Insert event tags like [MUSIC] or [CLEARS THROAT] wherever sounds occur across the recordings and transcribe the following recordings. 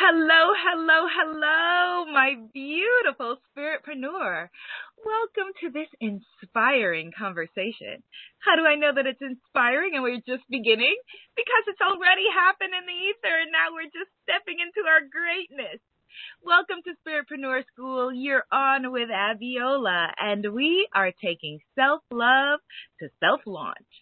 Hello, hello, hello, my beautiful spiritpreneur. Welcome to this inspiring conversation. How do I know that it's inspiring and we're just beginning? Because it's already happened in the ether and now we're just stepping into our greatness. Welcome to Spiritpreneur School. You're on with Abiola and we are taking self-love to self-launch.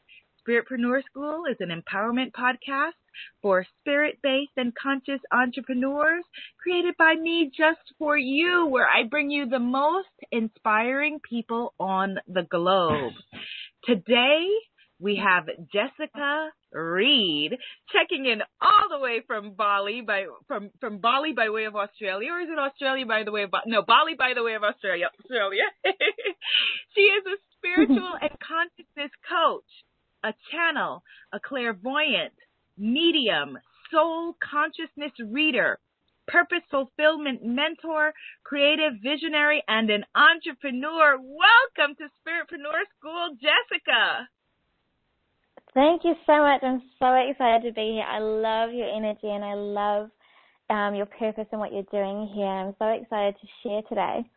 Spiritpreneur School is an empowerment podcast for spirit based and conscious entrepreneurs created by me just for you, where I bring you the most inspiring people on the globe. Today, we have Jessica Reid checking in all the way from Bali by from from Bali by way of Australia or is it Australia by the way of no Bali by the way of Australia Australia [LAUGHS] she is a spiritual [LAUGHS] and consciousness coach a channel a clairvoyant medium, soul consciousness reader, purpose fulfillment mentor, creative visionary, and an entrepreneur. Welcome to Spiritpreneur School, Jessica. Thank you so much. I'm so excited to be here. I love your energy and I love um, your purpose and what you're doing here. I'm so excited to share today.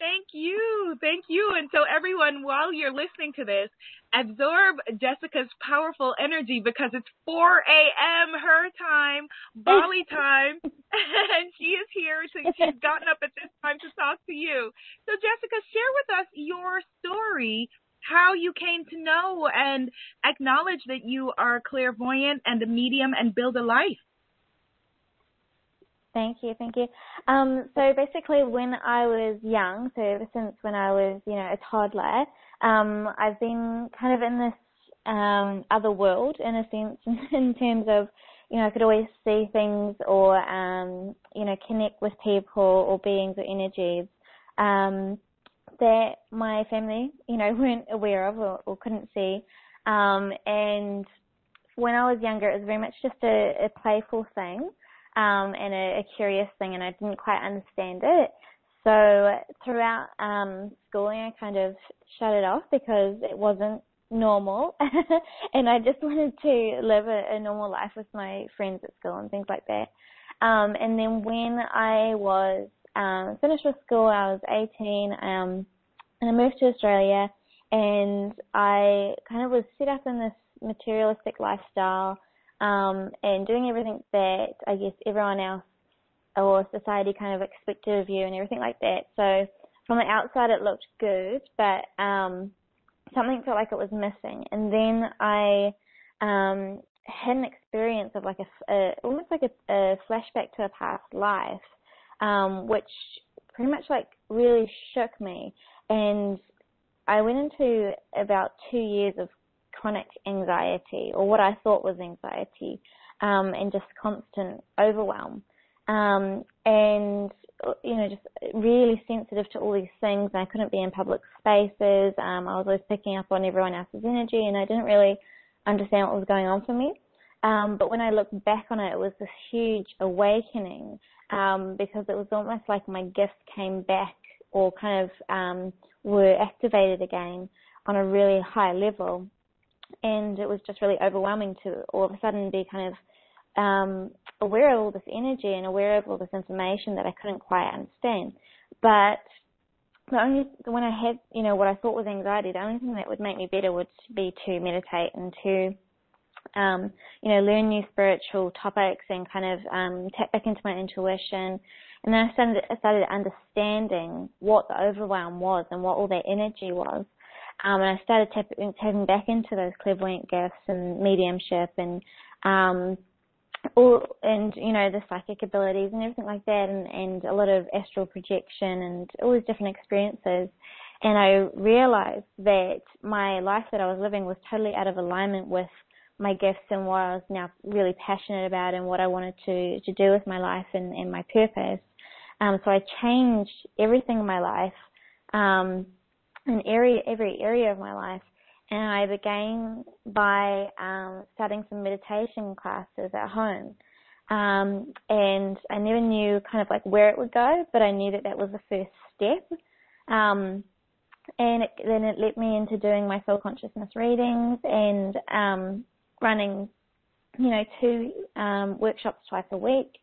Thank you. Thank you. And so everyone, while you're listening to this, absorb Jessica's powerful energy because it's 4 a.m. her time, Bali [LAUGHS] time, [LAUGHS] and she is here. So she's gotten up at this time to talk to you. So Jessica, share with us your story, how you came to know and acknowledge that you are clairvoyant and a medium and build a life. Thank you, thank you. Um, so basically, when I was young, so ever since when I was, you know, a toddler, um, I've been kind of in this um, other world in a sense, [LAUGHS] in terms of, you know, I could always see things or, um, you know, connect with people or beings or energies um, that my family, you know, [LAUGHS] weren't aware of or, or couldn't see. Um, and when I was younger, it was very much just a, a playful thing um, and a, a curious thing, and I didn't quite understand it. So throughout um, schooling, I kind of shut it off because it wasn't normal, [LAUGHS] and I just wanted to live a, a normal life with my friends at school and things like that. Um, and then when I was um, finished with school, I was 18, um, and I moved to Australia, and I kind of was set up in this materialistic lifestyle um, and doing everything that I guess everyone else or society kind of expected of you and everything like that. So from the outside it looked good, but um, something felt like it was missing. And then I um, had an experience of like a, a almost like a, a, flashback to a past life, um, which pretty much like really shook me. And I went into about two years of chronic anxiety or what I thought was anxiety um, and just constant overwhelm. Um, and you know, just really sensitive to all these things. And I couldn't be in public spaces. Um, I was always picking up on everyone else's energy, and I didn't really understand what was going on for me. Um, but when I look back on it, it was this huge awakening um, because it was almost like my gifts came back or kind of um, were activated again on a really high level and it was just really overwhelming to all of a sudden be kind of um, aware of all this energy and aware of all this information that I couldn't quite understand. But the only when I had you know what I thought was anxiety, the only thing that would make me better would be to meditate and to um, you know learn new spiritual topics and kind of um, tap back into my intuition. And then I started, I started understanding what the overwhelm was and what all that energy was. Um, and I started tapping, tapping back into those clairvoyant gifts and mediumship and um, all and you know the psychic abilities and everything like that, and, and a lot of astral projection and all these different experiences. And I realized that my life that I was living was totally out of alignment with my gifts and what I was now really passionate about and what I wanted to to do with my life and, and my purpose. Um, so I changed everything in my life. Um, in area, every area of my life. And I began by um, starting some meditation classes at home. Um, and I never knew kind of like where it would go, but I knew that that was the first step. Um, and it, then it led me into doing my soul consciousness readings and um, running, you know, two um, workshops twice a week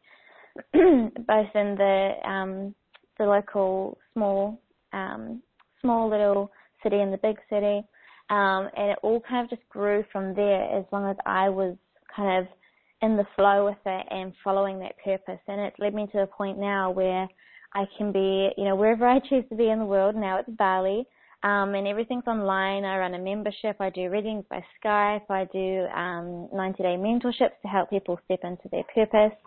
[CLEARS THROAT] both in the um, the local small um, small little city and the big city, um, and it all kind of just grew from there. As long as I was kind of in the flow with it and following that purpose, and it led me to a point now where I can be, you know, wherever I choose to be in the world. Now it's Bali. Um, and everything's online. I run a membership. I do readings by Skype. I do um, 90 day mentorships to help people step into their purpose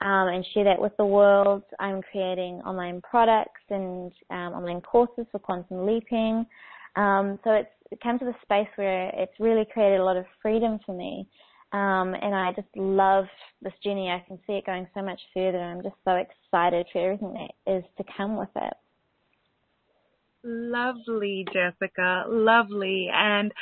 um, and share that with the world. I'm creating online products and um, online courses for quantum leaping. Um, so it's it come to the space where it's really created a lot of freedom for me. Um, and I just love this journey. I can see it going so much further. And I'm just so excited for everything that is to come with it. Lovely, Jessica. Lovely. And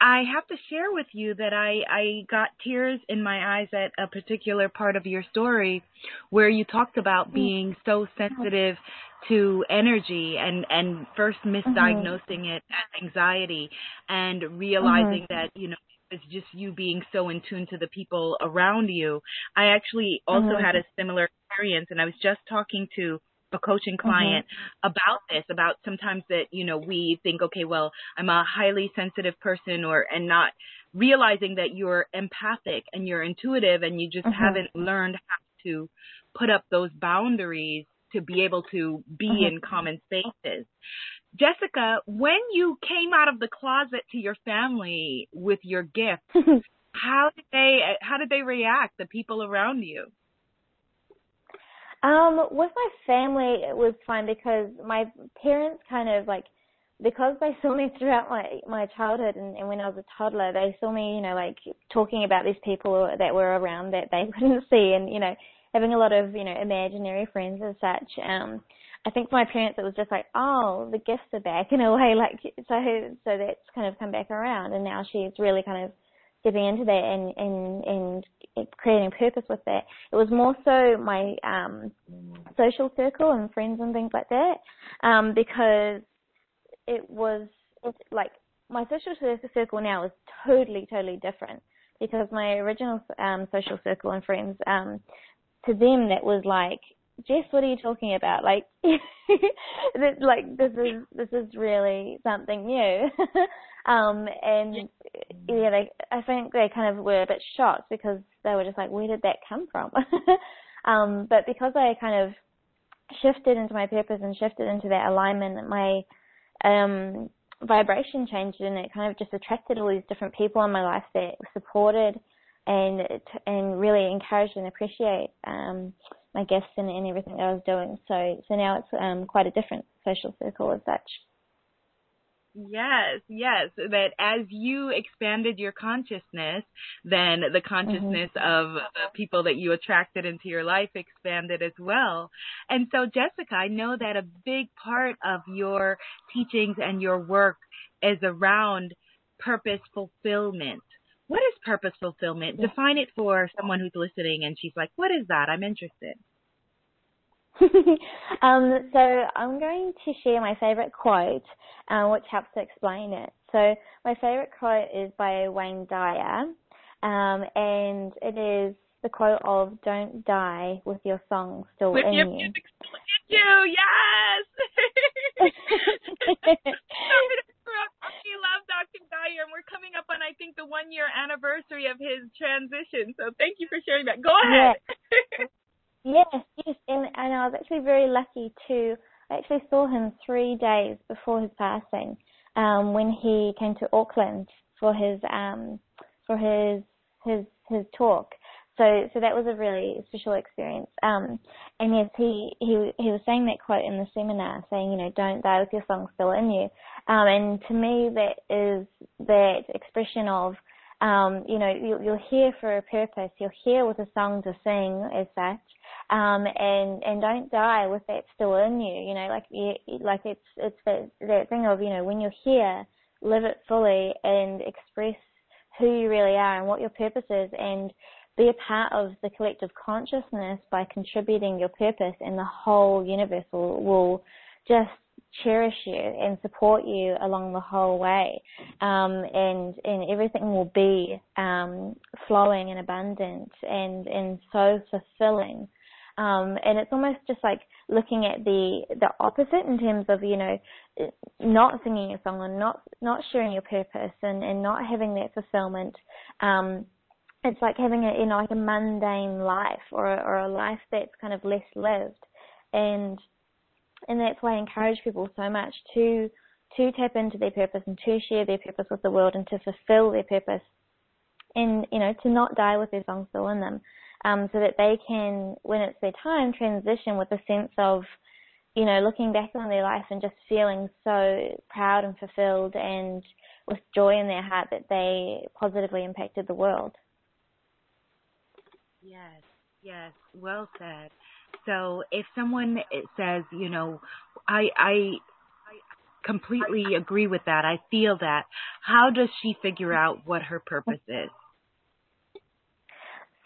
I have to share with you that I, I got tears in my eyes at a particular part of your story where you talked about mm. being so sensitive to energy and, and first mm-hmm. misdiagnosing mm-hmm. it as anxiety and realizing mm-hmm. that, you know, it's just you being so in tune to the people around you. I actually also mm-hmm. had a similar experience and I was just talking to a coaching mm-hmm. client mm-hmm. about this, about sometimes that, you know, we think, okay, well, I'm a highly sensitive person or, and not realizing that you're empathic and you're intuitive and you just mm-hmm. haven't learned how to put up those boundaries to be able to be mm-hmm. in common spaces. Jessica, when you came out of the closet to your family with your gift, [LAUGHS] how did they how did they react, the people around you? Um, with my family, it was fine because my parents kind of like because they [LAUGHS] saw me throughout my my childhood and, and when I was a toddler, they saw me, you know, like talking about these people that were around that they [LAUGHS] couldn't see, and you know, having a lot of you know imaginary friends as such. Um, I think for my parents, it was just like, oh, the gifts are back [LAUGHS] in a way, like so so that's kind of come back around, and now she's really kind of stepping into that and and and creating purpose with that. It was more so my um, social circle and friends and things like that, um, because it was like my social circle now is totally totally different because my original um, social circle and friends um, to them that was like Jess, what are you talking about? Like, [LAUGHS] like this is this is really something new. [LAUGHS] um, and yeah, they I think they kind of were a bit shocked because they were just like, where did that come from? [LAUGHS] um, but because I kind of shifted into my purpose and shifted into that alignment, my um, vibration changed and it kind of just attracted all these different people in my life that supported and and really encouraged and appreciate um, my gifts and, and everything that I was doing. So so now it's um, quite a different social circle as such. Yes, yes. That as you expanded your consciousness, then the consciousness mm-hmm. of the people that you attracted into your life expanded as well. And so, Jessica, I know that a big part of your teachings and your work is around purpose fulfillment. What is purpose fulfillment? Define it for someone who's listening and she's like, what is that? I'm interested. [LAUGHS] um, so I'm going to share my favorite quote, uh, which helps to explain it. So my favorite quote is by Wayne Dyer, um, and it is the quote of "Don't die with your song still with in your you." you, yes. [LAUGHS] [LAUGHS] We love Dr. Dyer, and we're coming up on, I think, the one year anniversary of his transition. So thank you for sharing that. Go ahead. Yes, [LAUGHS] yes, yes. And, and I was actually very lucky to, I actually saw him three days before his passing um, when he came to Auckland for his, um, for his, his, his talk. So, so that was a really special experience. Um, and yes, he, he, he was saying that quote in the seminar, saying, you know, don't die with your song still in you. Um, and to me, that is that expression of, um, you know, you, you're here for a purpose. You're here with a song to sing as such. Um, and, and don't die with that still in you, you know, like, like it's, it's that, that thing of, you know, when you're here, live it fully and express who you really are and what your purpose is and be a part of the collective consciousness by contributing your purpose and the whole universe will, will just cherish you and support you along the whole way um, and and everything will be um, flowing and abundant and and so fulfilling Um, and it's almost just like looking at the the opposite in terms of you know not singing a song and not not sharing your purpose and and not having that fulfillment. Um, it's like having a you know like a mundane life or or a life that's kind of less lived, and and that's why I encourage people so much to to tap into their purpose and to share their purpose with the world and to fulfill their purpose and you know to not die with their song still in them um, so that they can when it's their time transition with a sense of you know looking back on their life and just feeling so proud and fulfilled and with joy in their heart that they positively impacted the world yes yes well said so if someone says you know i i completely agree with that. I feel that. How does she figure out what her purpose is?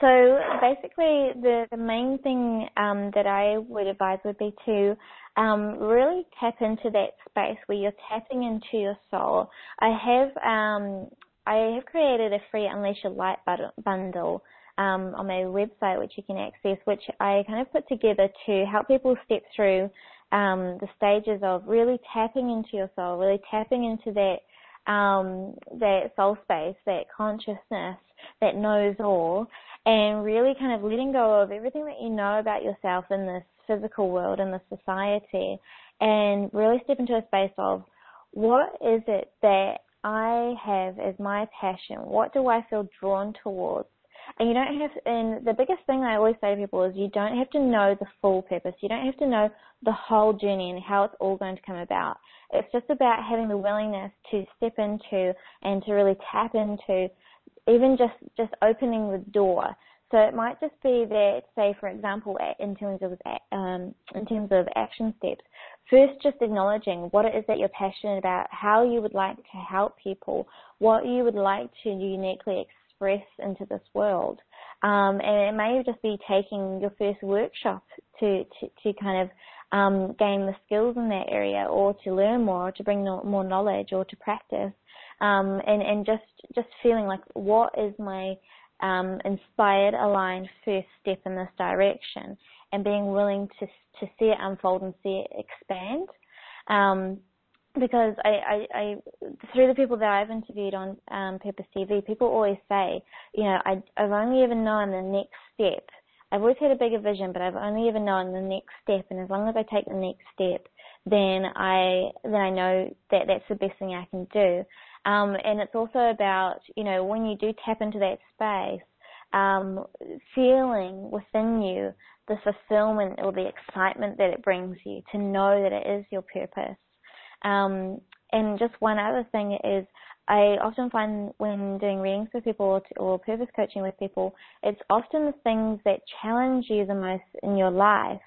So basically, the, the main thing um, that I would advise would be to um, really tap into that space where you're tapping into your soul. I have um, I have created a free Unleash Your Light bundle um, on my website, which you can access, which I kind of put together to help people step through um, the stages of really tapping into your soul, really tapping into that um, that soul space, that consciousness that knows all, and really kind of letting go of everything that you know about yourself in this physical world and this society, and really step into a space of what is it that I have as my passion? What do I feel drawn towards? And you don't have, and the biggest thing I always say to people is you don't have to know the full purpose. You don't have to know the whole journey and how it's all going to come about. It's just about having the willingness to step into and to really tap into even just, just opening the door. So it might just be that, say, for example, in terms of um, in terms of action steps, first just acknowledging what it is that you're passionate about, how you would like to help people, what you would like to uniquely into this world. Um, and it may just be taking your first workshop to, to, to kind of um, gain the skills in that area or to learn more or to bring no, more knowledge or to practice. Um, and, and just, just feeling like what is my um, inspired, aligned first step in this direction and being willing to, to see it unfold and see it expand. Because I, I, I, through the people that I've interviewed on um, Purpose TV, people always say, you know, I, I've only ever known the next step. I've always had a bigger vision, but I've only ever known the next step. And as long as I take the next step, then I, then I know that that's the best thing I can do. Um, and it's also about, you know, when you do tap into that space, um, feeling within you the fulfillment or the excitement that it brings you to know that it is your purpose um, and just one other thing is, I often find when doing readings with people or, or purpose coaching with people, it's often the things that challenge you the most in your life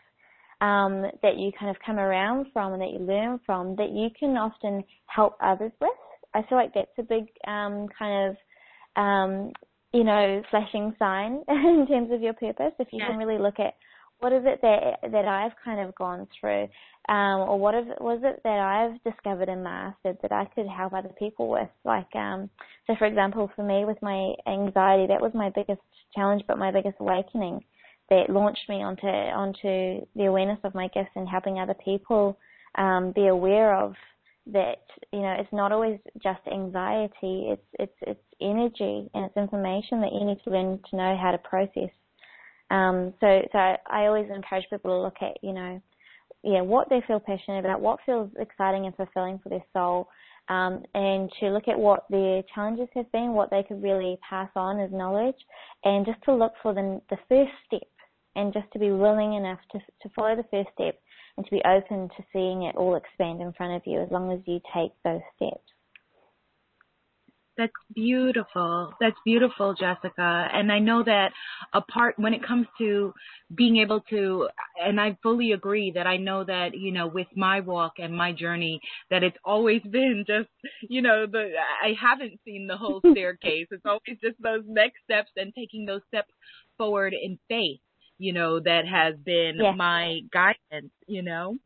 um, that you kind of come around from and that you learn from that you can often help others with. I feel like that's a big um, kind of um, you know flashing sign [LAUGHS] in terms of your purpose. If you can really look at what is it that that I've kind of gone through, um, or what was it that I've discovered and mastered that I could help other people with? Like, um, so for example, for me with my anxiety, that was my biggest challenge, but my biggest awakening that launched me onto onto the awareness of my gifts and helping other people um, be aware of that. You know, it's not always just anxiety; it's it's it's energy and it's information that you need to learn to know how to process um, so, so I always encourage people to look at, you know, yeah, what they feel passionate about, what feels exciting and fulfilling for their soul, um, and to look at what their challenges have been, what they could really pass on as knowledge, and just to look for the, the first step, and just to be willing enough to, to follow the first step, and to be open to seeing it all expand in front of you as long as you take those steps. That's beautiful. That's beautiful, Jessica. And I know that a part when it comes to being able to, and I fully agree that I know that, you know, with my walk and my journey, that it's always [LAUGHS] been just, you know, the, I haven't seen the whole [LAUGHS] staircase. It's always just those next steps and taking those steps forward in faith, you know, that has been my guidance, you know.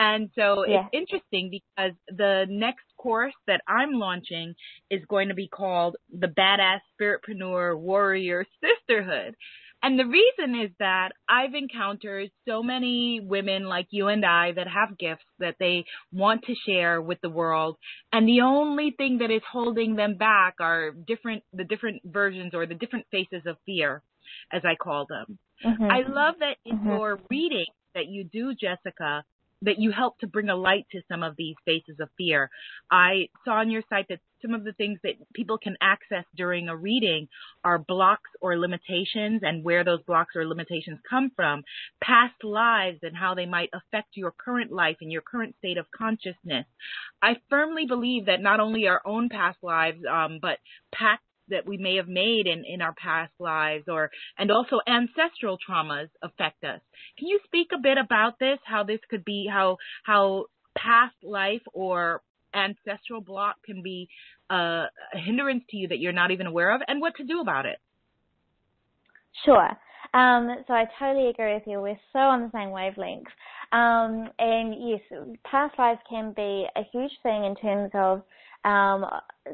And so yeah. it's interesting because the next course that I'm launching is going to be called the Badass Spiritpreneur Warrior Sisterhood. And the reason is that I've encountered so many women like you and I that have gifts that they want to share with the world. And the only thing that is holding them back are different, the different versions or the different faces of fear, as I call them. Mm-hmm. I love that in mm-hmm. your reading that you do, Jessica, that you help to bring a light to some of these faces of fear. I saw on your site that some of the things that people can access during a reading are blocks or limitations and where those blocks or limitations come from, past lives and how they might affect your current life and your current state of consciousness. I firmly believe that not only our own past lives, um, but past that we may have made in, in our past lives or and also ancestral traumas affect us. Can you speak a bit about this? How this could be how how past life or ancestral block can be uh, a hindrance to you that you're not even aware of and what to do about it? Sure. Um, so I totally agree with you. We're so on the same wavelength. Um, and yes, past lives can be a huge thing in terms of um,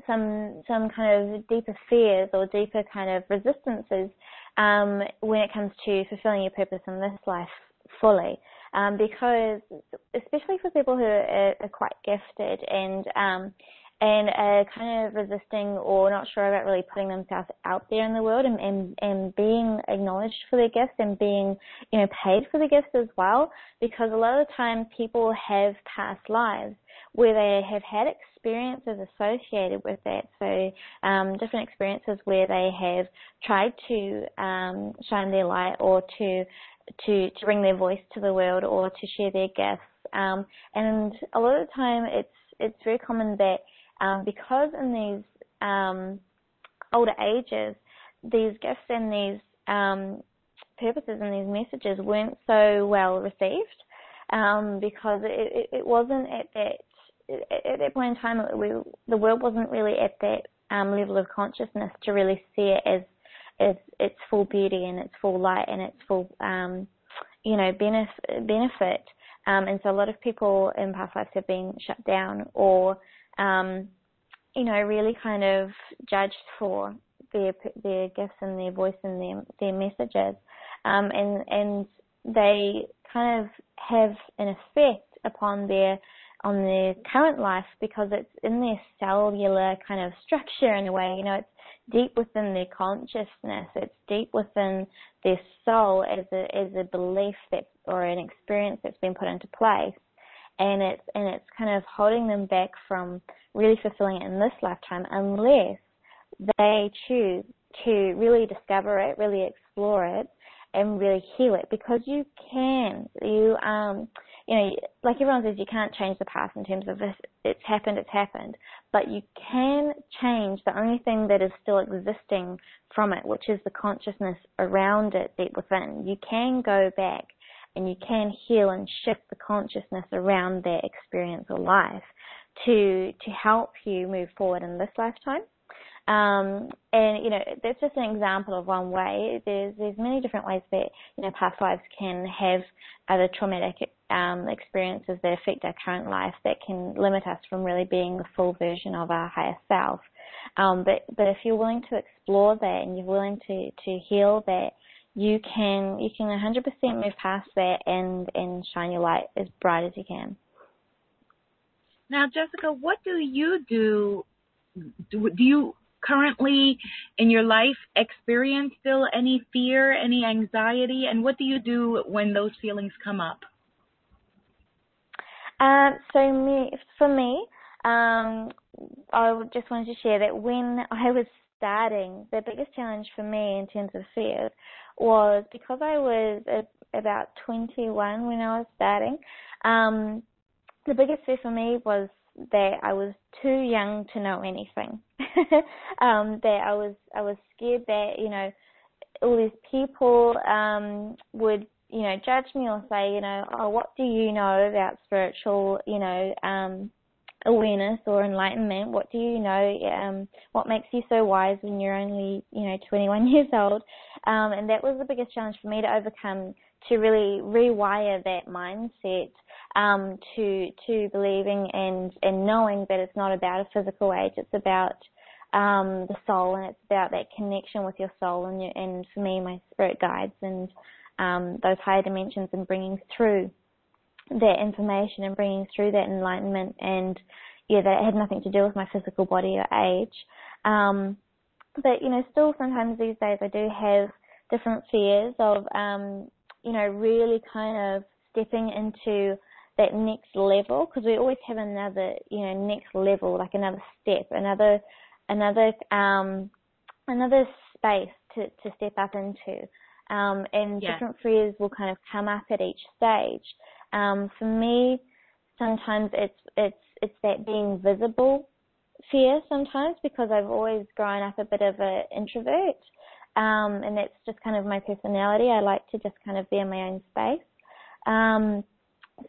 some some kind of deeper fears or deeper kind of resistances um, when it comes to fulfilling your purpose in this life fully. Um, because especially for people who are, are quite gifted and um, and are kind of resisting or not sure about really putting themselves out there in the world and, and, and being acknowledged for their gifts and being, you know, paid for the gifts as well. Because a lot of the time people have past lives where they have had experiences associated with that. So um, different experiences where they have tried to um, shine their light or to to to bring their voice to the world or to share their gifts. Um, and a lot of the time, it's it's very common that um, because in these um, older ages, these gifts and these um, purposes and these messages weren't so well received um, because it, it, it wasn't at that at that point in time, we, the world wasn't really at that um, level of consciousness to really see it as as its full beauty and its full light and its full um, you know benefit. Um, and so a lot of people in past lives have been shut down or um, you know really kind of judged for their their gifts and their voice and their their messages, um, and and they kind of have an effect upon their on their current life because it's in their cellular kind of structure in a way. You know, it's deep within their consciousness. It's deep within their soul as a as a belief that or an experience that's been put into place, and it's and it's kind of holding them back from really fulfilling it in this lifetime unless they choose to really discover it, really explore it, and really heal it because you can. You um you know, like everyone says, you can't change the past in terms of this, it's happened, it's happened, but you can change the only thing that is still existing from it, which is the consciousness around it deep within. You can go back and you can heal and shift the consciousness around that experience or life to to help you move forward in this lifetime. Um, and you know that's just an example of one way. There's there's many different ways that you know past lives can have other traumatic um, experiences that affect our current life that can limit us from really being the full version of our higher self. Um, but but if you're willing to explore that and you're willing to to heal that, you can you can 100% move past that and and shine your light as bright as you can. Now, Jessica, what do you do? Do, do you currently in your life experience still any fear, any anxiety, and what do you do when those feelings come up? Um, so me, for me, um, I just wanted to share that when I was starting, the biggest challenge for me in terms of fears was because I was about 21 when I was starting. Um, the biggest fear for me was that I was too young to know anything. [LAUGHS] um, that I was I was scared that you know all these people um, would you know judge me or say you know oh what do you know about spiritual you know um, awareness or enlightenment. What do you know? Um, what makes you so wise when you're only you know 21 [LAUGHS] years old? Um, and that was the biggest challenge for me to overcome to really rewire that mindset um, to to believing and and knowing that it's not about a physical age. It's about um, the soul, and it's about that connection with your soul and your, and for me, my spirit guides and um, those higher dimensions and bringing through that information and bringing through that enlightenment and yeah, that it had nothing to do with my physical body or age. Um, but you know, still sometimes these days I do have different fears of um, you know really kind of stepping into that next level because we always have another you know next level like another step another another um another space to to step up into. Um and yeah. different fears will kind of come up at each stage. Um for me sometimes it's it's it's that being visible fear sometimes because I've always grown up a bit of an introvert. Um and that's just kind of my personality. I like to just kind of be in my own space. Um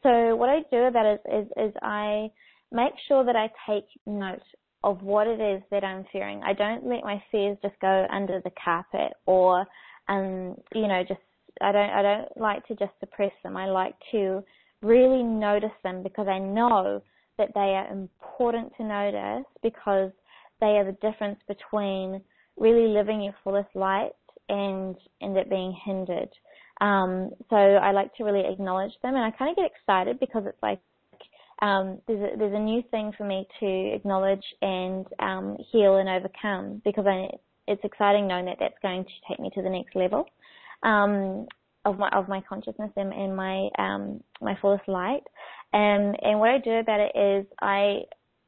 so what I do about it is, is, is I make sure that I take note of what it is that I'm fearing. I don't let my fears just go under the carpet or, um, you know, just I don't I don't like to just suppress them. I like to really notice them because I know that they are important to notice because they are the difference between really living your fullest light and and it being hindered. Um, so I like to really acknowledge them, and I kind of get excited because it's like um, there's a, there's a new thing for me to acknowledge and um, heal and overcome because I, it's exciting knowing that that's going to take me to the next level um, of my of my consciousness and, and my um, my fullest light. And and what I do about it is I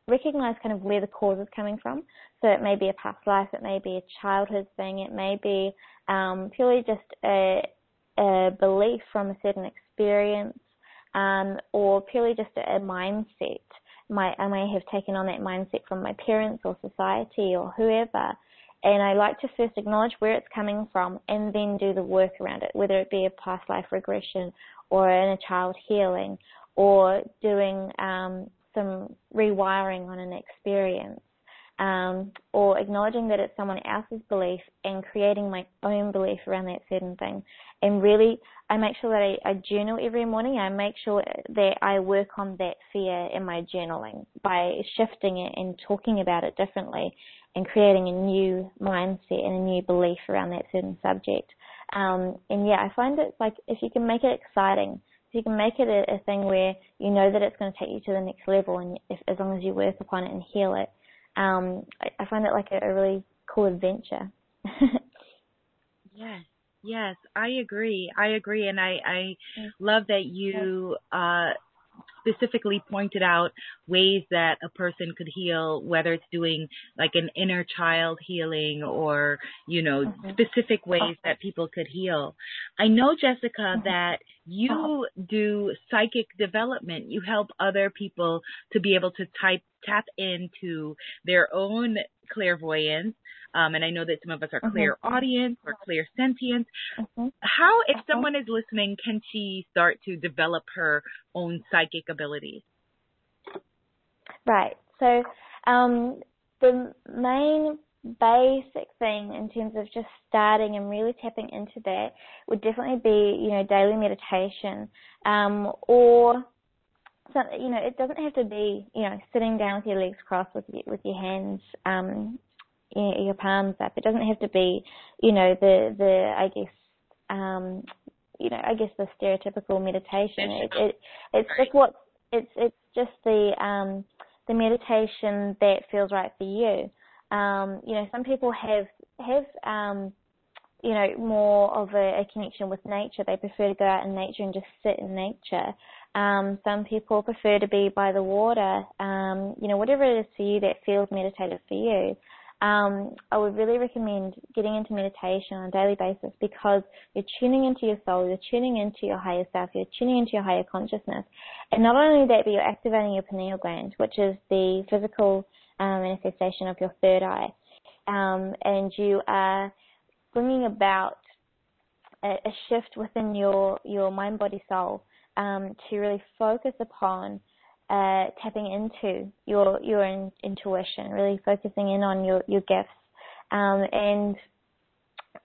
recognize kind of where the cause is coming from. So it may be a past life, it may be a childhood thing, it may be um, purely just a a belief from a certain experience um, or purely just a, a mindset. My, I may have taken on that mindset from my parents or society or whoever. And I like to first acknowledge where it's coming from and then do the work around it, whether it be a past life regression or in a child healing or doing um, some rewiring on an experience um, or acknowledging that it's someone else's belief and creating my own belief around that certain thing. And really, I make sure that I, I journal every morning. I make sure that I work on that fear in my journaling by shifting it and talking about it differently and creating a new mindset and a new belief around that certain subject. Um, and yeah, I find it like if you can make it exciting, if you can make it a, a thing where you know that it's going to take you to the next level, and if, as long as you work upon it and heal it, um, I, I find it like a, a really cool adventure. [LAUGHS] yes, yes, I agree. I agree, and I I love that you uh specifically pointed out ways that a person could heal, whether it's doing like an inner child healing or, you know, mm-hmm. specific ways that people could heal. I know, Jessica, mm-hmm. that you do psychic development. You help other people to be able to type, tap into their own clairvoyance um, and I know that some of us are clear mm-hmm. audience or clairsentience. Mm-hmm. How, if mm-hmm. someone is listening, can she start to develop her own psychic abilities? Right. So um, the main basic thing in terms of just starting and really tapping into that would definitely be, you know, daily meditation, um, or so, you know, it doesn't have to be, you know, sitting down with your legs crossed with your, with your hands, um, your palms up. It doesn't have to be, you know, the the I guess, um, you know, I guess the stereotypical meditation. It, it it's just what it's it's just the um the meditation that feels right for you. Um, you know, some people have have um you know, more of a, a, connection with nature. They prefer to go out in nature and just sit in nature. Um, some people prefer to be by the water. Um, you know, whatever it is for you that feels meditative for you um, I would really recommend getting into meditation on a daily basis because you're tuning into your soul, you're tuning into your higher self, you're tuning into your higher consciousness. And not only that, but you're activating your pineal gland, which is the physical um, manifestation of your third eye. Um, and you are bringing about a, a, shift within your, your mind, body, soul um, to really focus upon uh, tapping into your your in, intuition, really focusing in on your your gifts. Um, and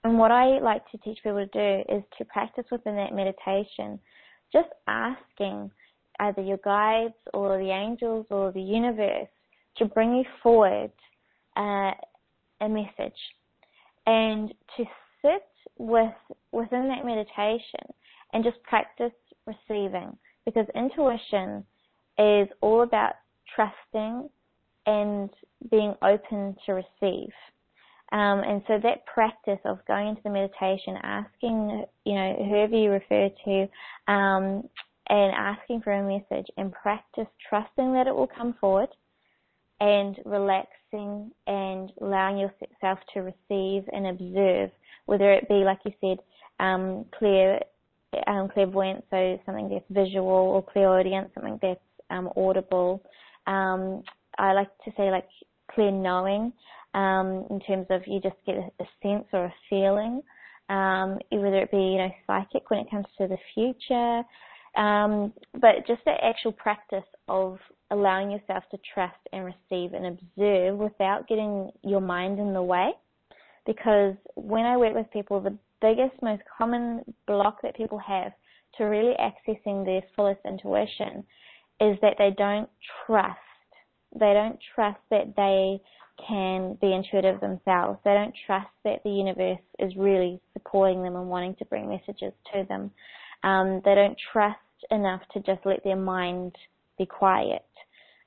and what I like to teach people to do is to practice within that meditation, just asking either your guides or the angels or the universe to bring you forward uh, a message. And to sit with within that meditation and just practice receiving. Because intuition is all about trusting and being open to receive. Um, and so that practice of going into the meditation, asking, you know, whoever you refer to, um, and asking for a message and practice trusting that it will come forward and relaxing and allowing yourself to receive and observe, whether it be, like you said, um, clear, um, clairvoyant, so something that's visual, or clear clairaudient, something that's um, audible. Um, I like to say like clear knowing, um, in terms of you just get a, sense or a feeling, um, whether it be you know psychic when it comes to the future, um, but just the actual practice of allowing yourself to trust and receive and observe without getting your mind in the way. Because when I work with people, the biggest, most common block that people have to really accessing their fullest intuition is that they don't trust. They don't trust that they can be intuitive themselves. They don't trust that the universe is really supporting them and wanting to bring messages to them. Um, they don't trust enough to just let their mind be quiet.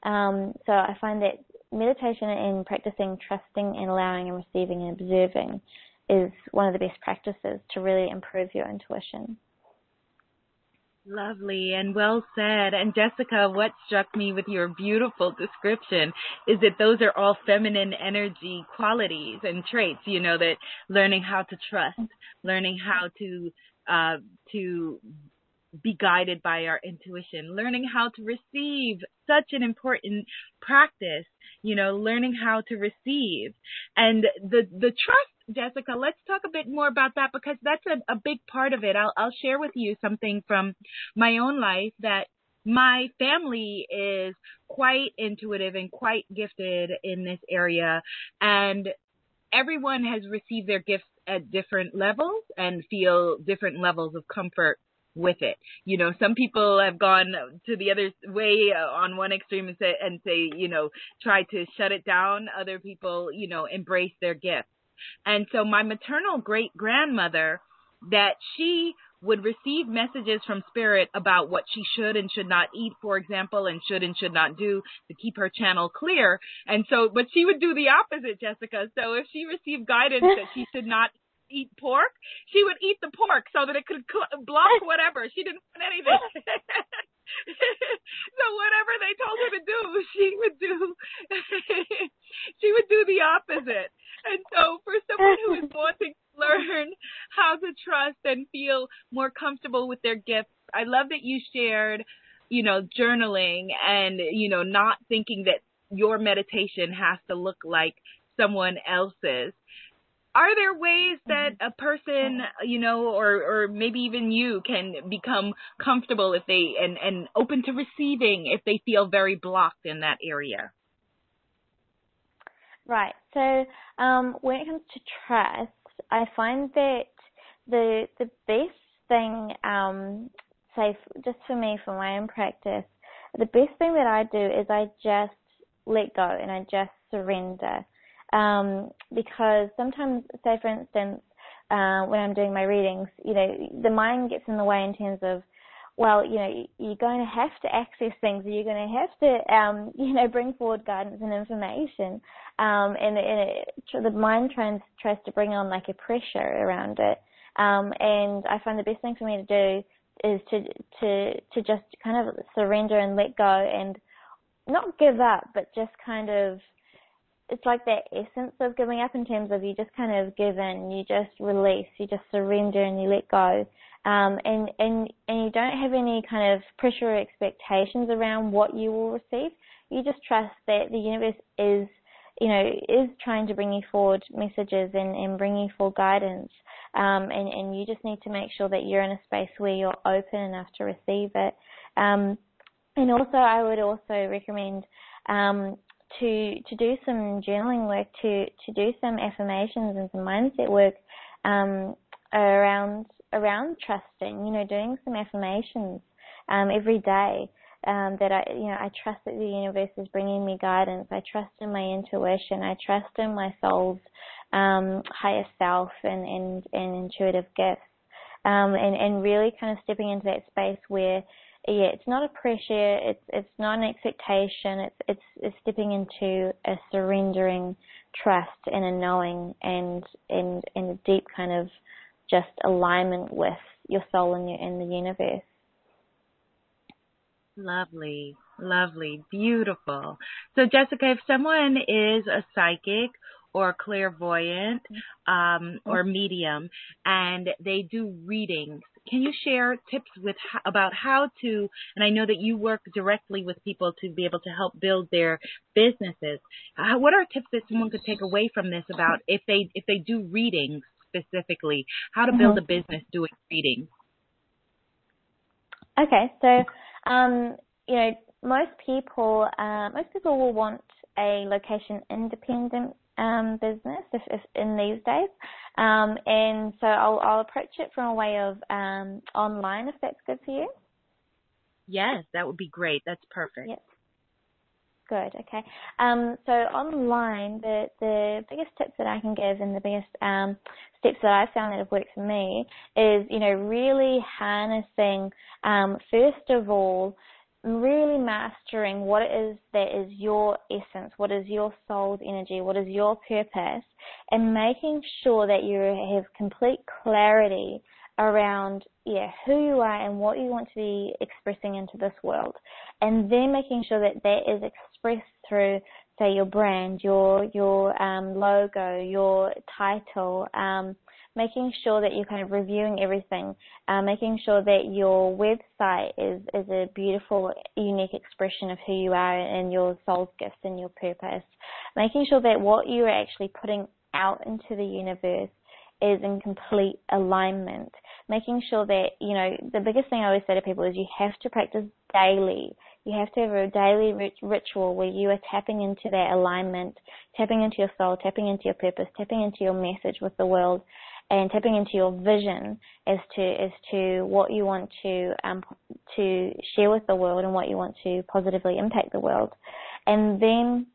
Um, so I find that meditation and practicing trusting and allowing and receiving and observing is one of the best practices to really improve your intuition. Lovely and well said. And Jessica, what struck me with your beautiful description is that those are all feminine energy qualities and traits, you know, that learning how to trust, learning how to, uh, to be guided by our intuition, learning how to receive such an important practice, you know, learning how to receive and the, the trust Jessica, let's talk a bit more about that because that's a, a big part of it. I'll, I'll share with you something from my own life that my family is quite intuitive and quite gifted in this area and everyone has received their gifts at different levels and feel different levels of comfort with it. You know, some people have gone to the other way uh, on one extreme and say, and say, you know, try to shut it down. Other people, you know, embrace their gifts. And so my maternal great grandmother, that she would receive messages from spirit about what she should and should not eat, for example, and should and should not do to keep her channel clear. And so, but she would do the opposite, Jessica. So if she received guidance that she should not eat pork, she would eat the pork so that it could cl- block whatever. She didn't want anything. [LAUGHS] so whatever they told her to do, she would do. [LAUGHS] she would do the opposite. And so who is wanting to learn how to trust and feel more comfortable with their gifts, I love that you shared, you know, journaling and, you know, not thinking that your meditation has to look like someone else's are there ways that a person, you know, or or maybe even you can become comfortable if they and and open to receiving if they feel very blocked in that area? Right. So um, when it comes to trust, I find that the the best thing, um, say just for me, for my own practice, the best thing that I do is I just let go and I just surrender. Um, because sometimes, say for instance, uh, when I'm doing my readings, you know, the mind gets in the way in terms of, well, you know, you're going to have to access things, you're going to have to, um, [LAUGHS] you know, bring forward guidance and information, um, and, and it, the mind tries tries to bring on like a pressure around it, um, and I find the best thing for me to do is to to to just kind of surrender and let go and not give up, but just kind of it's like that essence of giving up in terms of you just kind of give in, you just release, you just surrender and you let go. Um, and, and, and you don't have any kind of pressure or expectations around what you will receive. You just trust that the universe is, you know, is trying to bring you forward messages and, and bring you forward guidance. Um, and, and you just need to make sure that you're in a space where you're open enough to receive it. Um, and also, I would also recommend um, to to do some journaling work, to to do some affirmations and some mindset work um, around around trusting. You know, doing some affirmations um, every day. um, that I, you know, I trust that the universe is bringing me guidance. I trust in my intuition. I trust in my soul's um, higher self and, and, and intuitive gifts. Um, and, and really kind of stepping into that space where, yeah, it's not a pressure, it's, it's not an expectation, it's, it's, it's stepping into a surrendering trust and a knowing and, and, and a deep kind of just alignment with your soul and, your, and the universe. Lovely, lovely, beautiful. So, Jessica, if someone is a psychic or clairvoyant um, or medium and they do readings, can you share tips with about how to? And I know that you work directly with people to be able to help build their businesses. Uh, what are tips that someone could take away from this about if they if they do readings specifically, how to build mm-hmm. a business doing reading. Okay, so um, you know, most people, uh, most people will want a location independent um, business if, if, in these days, um, and so I'll, I'll, approach it from a way of um, online if that's good for you. Yes, that would be great. That's perfect. Yep. Good. Okay. Um, so online, the the biggest tips that I can give and the biggest um, steps that I've found that have worked for me is, you know, really harnessing um, first of all really mastering what it is that is your essence, what is your soul's energy, what is your purpose, and making sure that you have complete clarity around yeah who you are and what you want to be expressing into this world, and then making sure that that is through say your brand, your your um, logo, your title. Um, making sure that you're kind of reviewing everything, uh, making sure that your website is, is a beautiful, unique expression of who you are and your soul's gifts and your purpose, making sure that what you are actually putting out into the universe is in complete alignment. Making sure that, you know, the biggest thing I always say to people is you have to practice daily. You have to have a daily ritual where you are tapping into that alignment, tapping into your soul, tapping into your purpose, tapping into your message with the world, and tapping into your vision as to as to what you want to um, to share with the world and what you want to positively impact the world, and then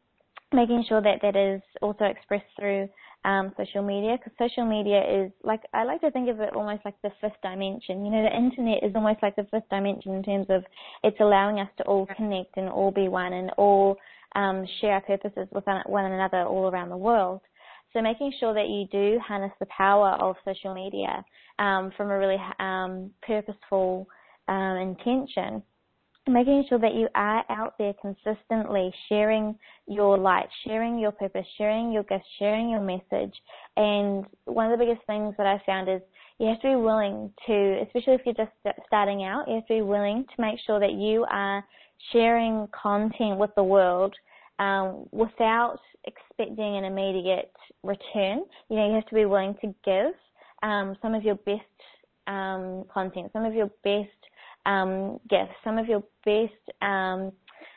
making sure that that is also expressed through um, social media because social media is like I like to think of it almost like the fifth dimension. You know, the internet is almost like the fifth dimension in terms of it's allowing us to all connect and all be one and all um, share our purposes with one another all around the world. So making sure that you do harness the power of social media um, from a really um, purposeful um, intention, making sure that you are out there consistently sharing your light, sharing your purpose, sharing your gifts, sharing your message. And one of the biggest things that I found is you have to be willing to, especially if you're just starting out, you have to be willing to make sure that you are sharing content with the world um, without expecting an immediate return. You know, you have to be willing to give um, some of your best um, content, some of your best um, gifts, some of your best um,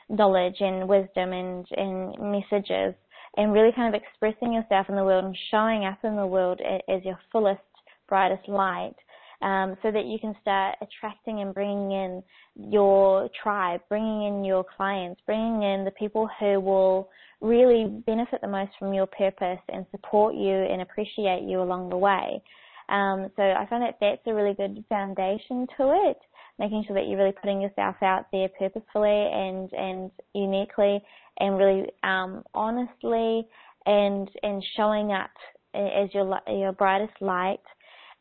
knowledge and wisdom and, and messages, and really kind of expressing yourself in the world and showing up in the world as your fullest, brightest light um, so that you can start attracting and bringing in your tribe, bringing in your clients, bringing in the people who will really benefit the most from your purpose and support you and appreciate you along the way. Um, so I find that that's a really good foundation to it, making sure that you're really putting yourself out there purposefully and and uniquely and really um, honestly and and showing up as your your brightest light.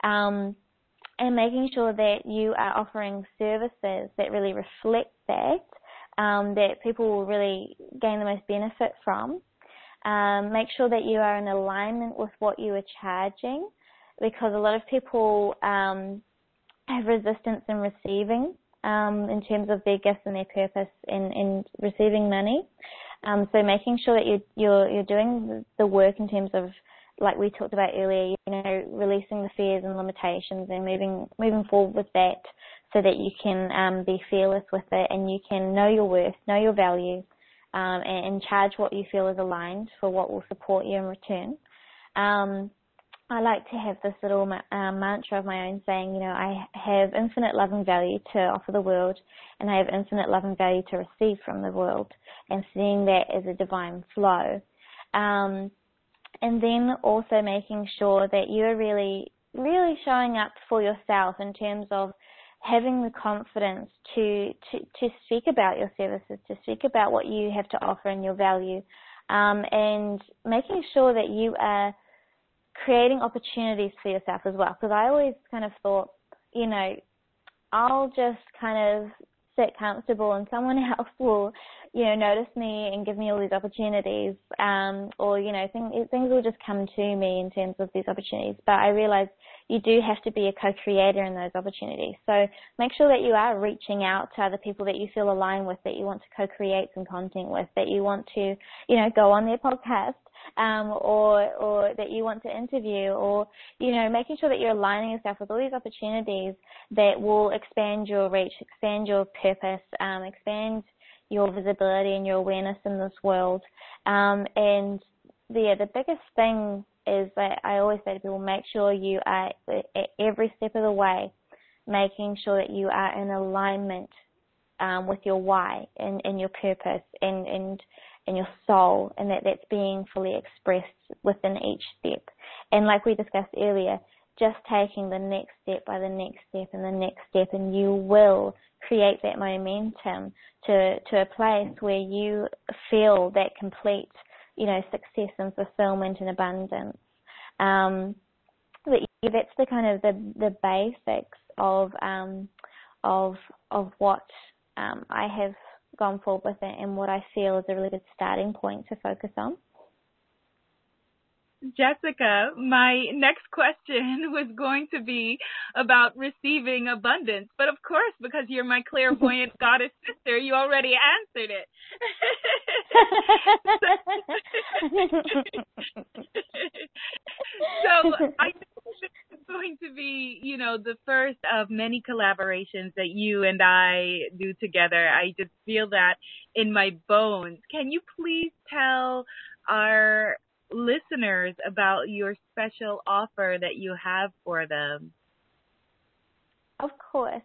Um, and making sure that you are offering services that really reflect that, um, that people will really gain the most benefit from. Um, make sure that you are in alignment with what you are charging, because a lot of people um, have resistance in receiving um, in terms of their gifts and their purpose in, in receiving money. Um, so making sure that you're, you're, you're doing the work in terms of like we talked about earlier, you know, releasing the fears and limitations and moving moving forward with that so that you can um, be fearless with it and you can know your worth, know your value, um, and, and, charge what you feel is aligned for what will support you in return. Um, I like to have this little um, mantra of my own saying, you know, I have infinite love and value to offer the world, and I have infinite love and value to receive from the world, and seeing that as a divine flow. Um, and then also making sure that you're really, really showing up for yourself in terms of having the confidence to, to, to speak about your services, to speak about what you have to offer and your value, um, and making sure that you are creating opportunities for yourself as well. Because I always kind of thought, you know, I'll just kind of sit comfortable and someone [LAUGHS] else will, you know, notice me and give me all these opportunities, um, or, you know, things, things will just come to me in terms of these opportunities. But I realize you do have to be a co-creator in those opportunities. So make sure that you are reaching out to other people that you feel aligned with, that you want to co-create some content with, that you want to, you know, go on their podcast, um, or or that you want to interview, or you know, making sure that you're aligning yourself with all these opportunities that will expand your reach, expand your purpose, um, expand your visibility and your awareness in this world. Um, and the the biggest thing is that I always say to people, make sure you are at every step of the way, making sure that you are in alignment um, with your why and, and your purpose and, and and your soul and that that's being fully expressed within each step. And like we discussed earlier, just taking the next step by the next step and the next step and you will create that momentum to, to a place where you feel that complete, you know, success and fulfillment and abundance. Um, but yeah, that's the kind of the, the basics of, um, of, of what, um, I have gone forward with it and what I feel is a really good starting point to focus on. Jessica, my next question [LAUGHS] was going to be about receiving abundance, but of course, because you're my clairvoyant [LAUGHS] goddess sister, you already answered it. [LAUGHS] so I this is going to be, you know, the first of many collaborations that you and I do together. I just feel that in my bones. Can you please tell our listeners about your special offer that you have for them? Of course.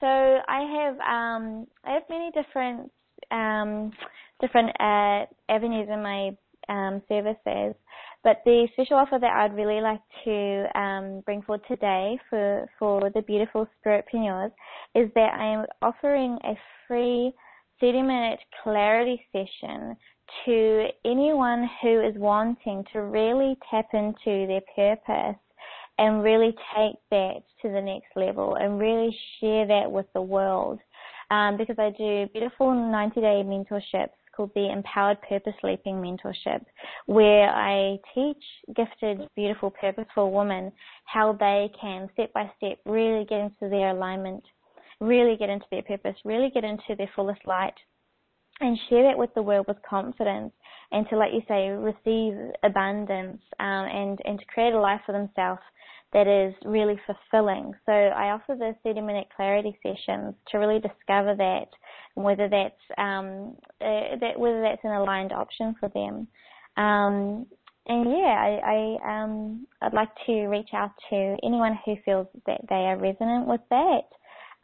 So I have um, I have many different um, different uh, avenues in my um, services, but the special offer that I'd really like to um, bring forward today for for the beautiful spiritpreneurs is that I am offering a free 30 minute clarity session to anyone who is wanting to really tap into their purpose and really take that to the next level and really share that with the world. Um, because I do beautiful 90 day mentorships called the Empowered Purpose Leaping Mentorship, where I teach gifted, beautiful, purposeful women how they can step by step really get into their alignment, really get into their purpose, really get into their fullest light and share that with the world with confidence and to, like you say, receive abundance um, and, and to create a life for themselves that is really fulfilling. So I offer the 30 minute clarity sessions to really discover that whether that's um, uh, that whether that's an aligned option for them. Um, and yeah, I, I um, I'd like to reach out to anyone who feels that they are resonant with that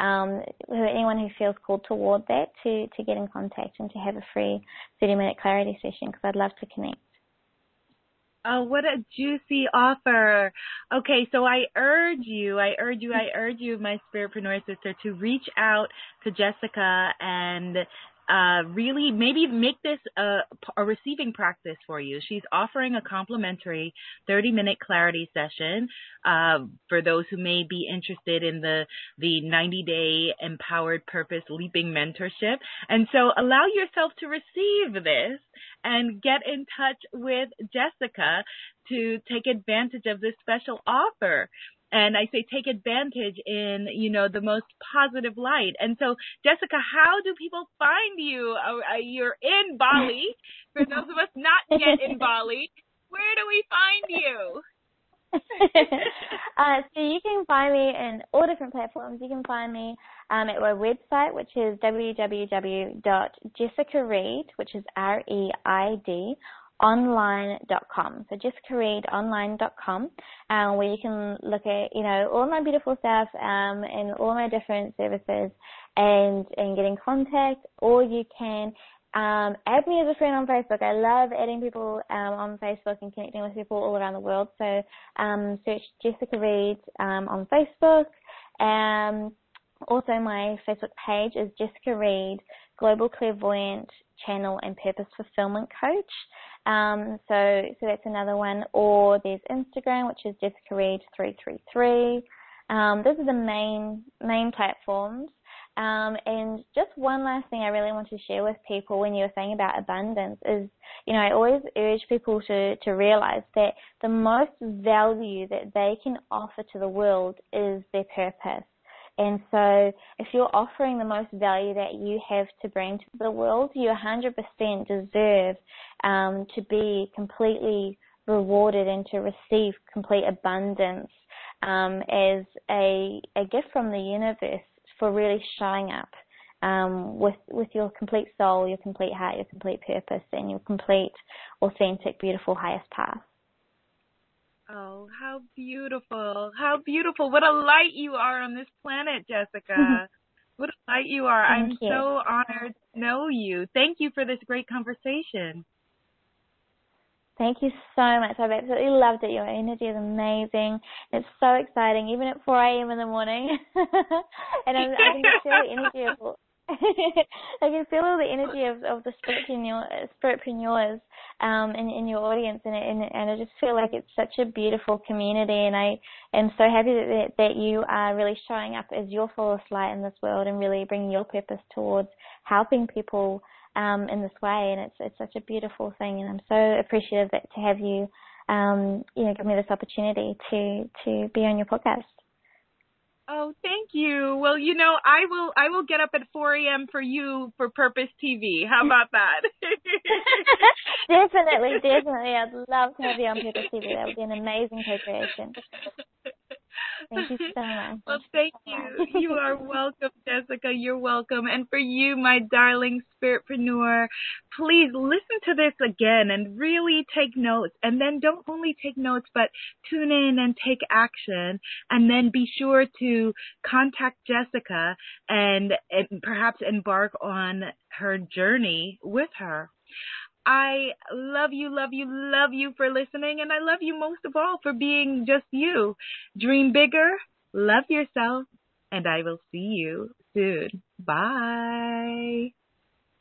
um, anyone who feels called toward that to, to get in contact and to have a free 30 minute clarity session because I'd love to connect. Oh, what a juicy offer. Okay, so I urge you, I urge you, I urge you, my spiritpreneur sister, to reach out to Jessica and uh, really maybe make this a, a, receiving practice for you. She's offering a complimentary 30 minute clarity session uh, for those who may be interested in the the 90 day empowered purpose leaping mentorship. And so allow yourself to receive this and get in touch with Jessica to take advantage of this special offer and I say take advantage in, you know, the most positive light. And so, Jessica, how do people find you? Uh, uh you're in Bali. For [LAUGHS] those of us not yet in Bali, where do we find you? [LAUGHS] uh, so you can find me in all different platforms. You can find me um, at my website, which is www.jessicareid, which is R-E-I-D, jessicareidonline.com. So just jessicareidonline.com, um, where you can look at, you know, all my beautiful stuff um, and all my different services and, and get in contact, or you can um, add me as a friend on Facebook. I love adding people um, on Facebook and connecting with people all around the world. So um, search Jessica Reid um, on Facebook. Um, also, my Facebook page is Jessica Reid, Global Clairvoyant Channel and Purpose Fulfillment Coach. Um, so, so that's another one. Or there's Instagram, which is Jessica Reid three three three. Um, those are the main main platforms. Um, and just one last thing I really want to share with people when you were saying about abundance is, you know, I always urge people to, to realize that the most value that they can offer to the world is their purpose. And so if you're offering the most value that you have to bring to the world, you 100% deserve um, to be completely rewarded and to receive complete abundance um, as a, a gift from the universe for really showing up um, with with your complete soul, your complete heart, your complete purpose, and your complete, authentic, beautiful, highest path. Oh, how beautiful! How beautiful! What a light you are on this planet, Jessica. [LAUGHS] what a light you are! Thank I'm you. so honored to know you. Thank you for this great conversation. Thank you so much. I've absolutely loved it. Your energy is amazing. It's so exciting, even at 4 a.m. in the morning. [LAUGHS] and I'm, I can [LAUGHS] feel the energy of I can feel all the energy of, of the spiritpreneur, spiritpreneurs um, in, in your audience, and, and, and I just feel like it's such a beautiful community, and I am so happy that, that you are really showing up as your fullest light in this world and really bringing your purpose towards helping people um, in this way, and it's it's such a beautiful thing, and I'm so appreciative that, to have you, um, you know, give me this opportunity to to be on your podcast. Oh, thank you. Well, you know, I will I will get up at 4 a.m. for you for Purpose TV. How about that? [LAUGHS] definitely, definitely. I'd love to have you on Purpose TV. That would be an amazing co-creation. Thank you so [LAUGHS] much. Well, thank you. You are welcome, Jessica. You're welcome. And for you, my darling spiritpreneur, please listen to this again and really take notes. And then don't only take notes, but tune in and take action. And then be sure to contact Jessica and, and perhaps embark on her journey with her. I love you, love you, love you for listening, and I love you most of all for being just you. Dream bigger, love yourself, and I will see you soon. Bye.